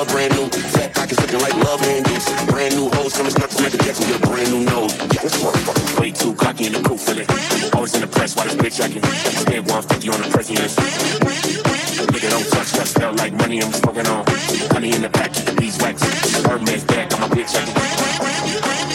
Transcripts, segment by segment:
Love brand new. Fat pockets looking like love handles. Brand new hoes coming nuts like a Jackson get a brand new nose. Yeah, this motherfucker way too cocky in the cool feeling. Always in the press while this bitch acting. Spent 150 on the president. Nigga don't touch that smell like money I'm smoking on. Honey in the back, keep the beeswax. Hermes back, got my bitch acting.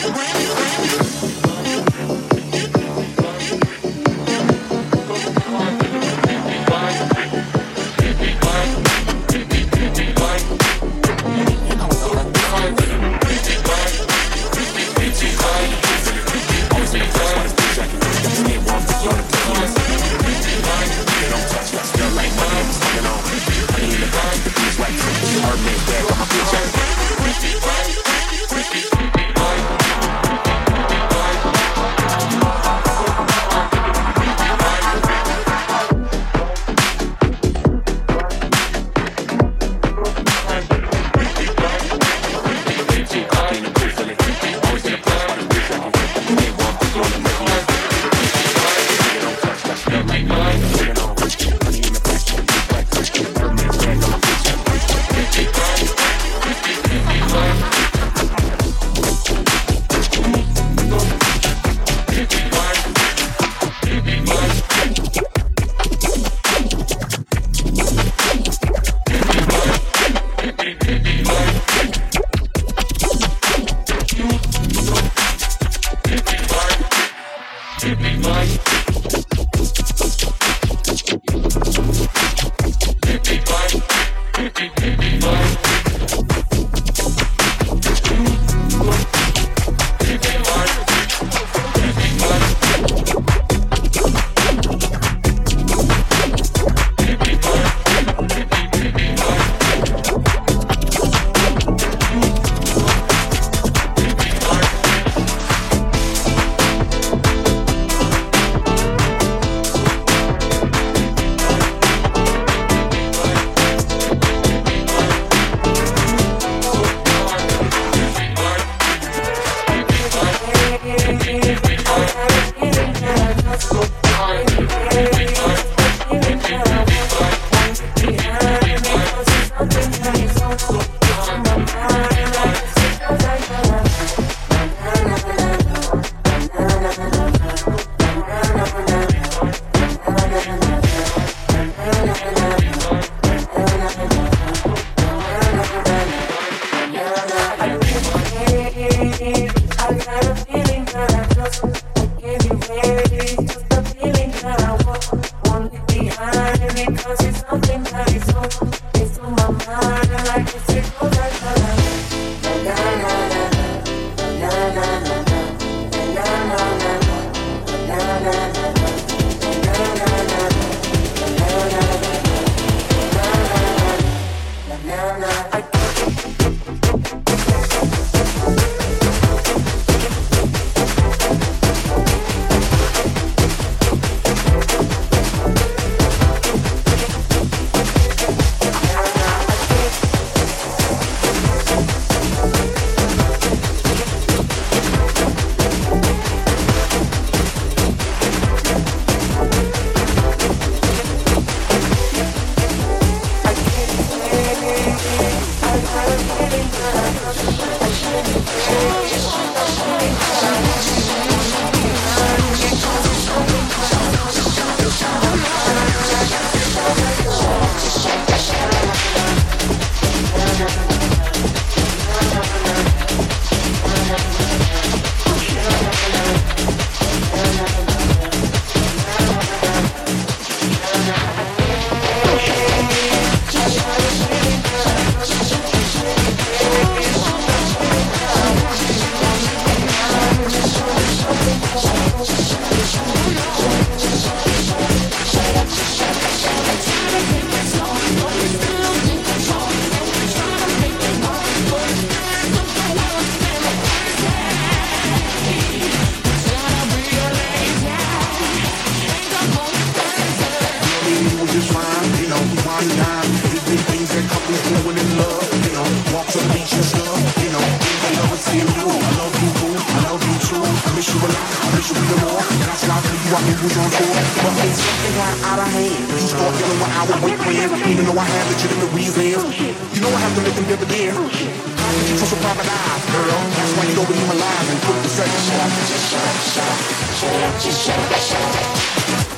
I you I knew was on tour. But when got out of hand, you start yelling while I was wait. Even though I have legitimate reasons, you know I have to let them gear. How could you trust a private eyes, girl? That's why you don't believe lies and put the sex shut just shut up, shut up, shut up, shut up, shut up.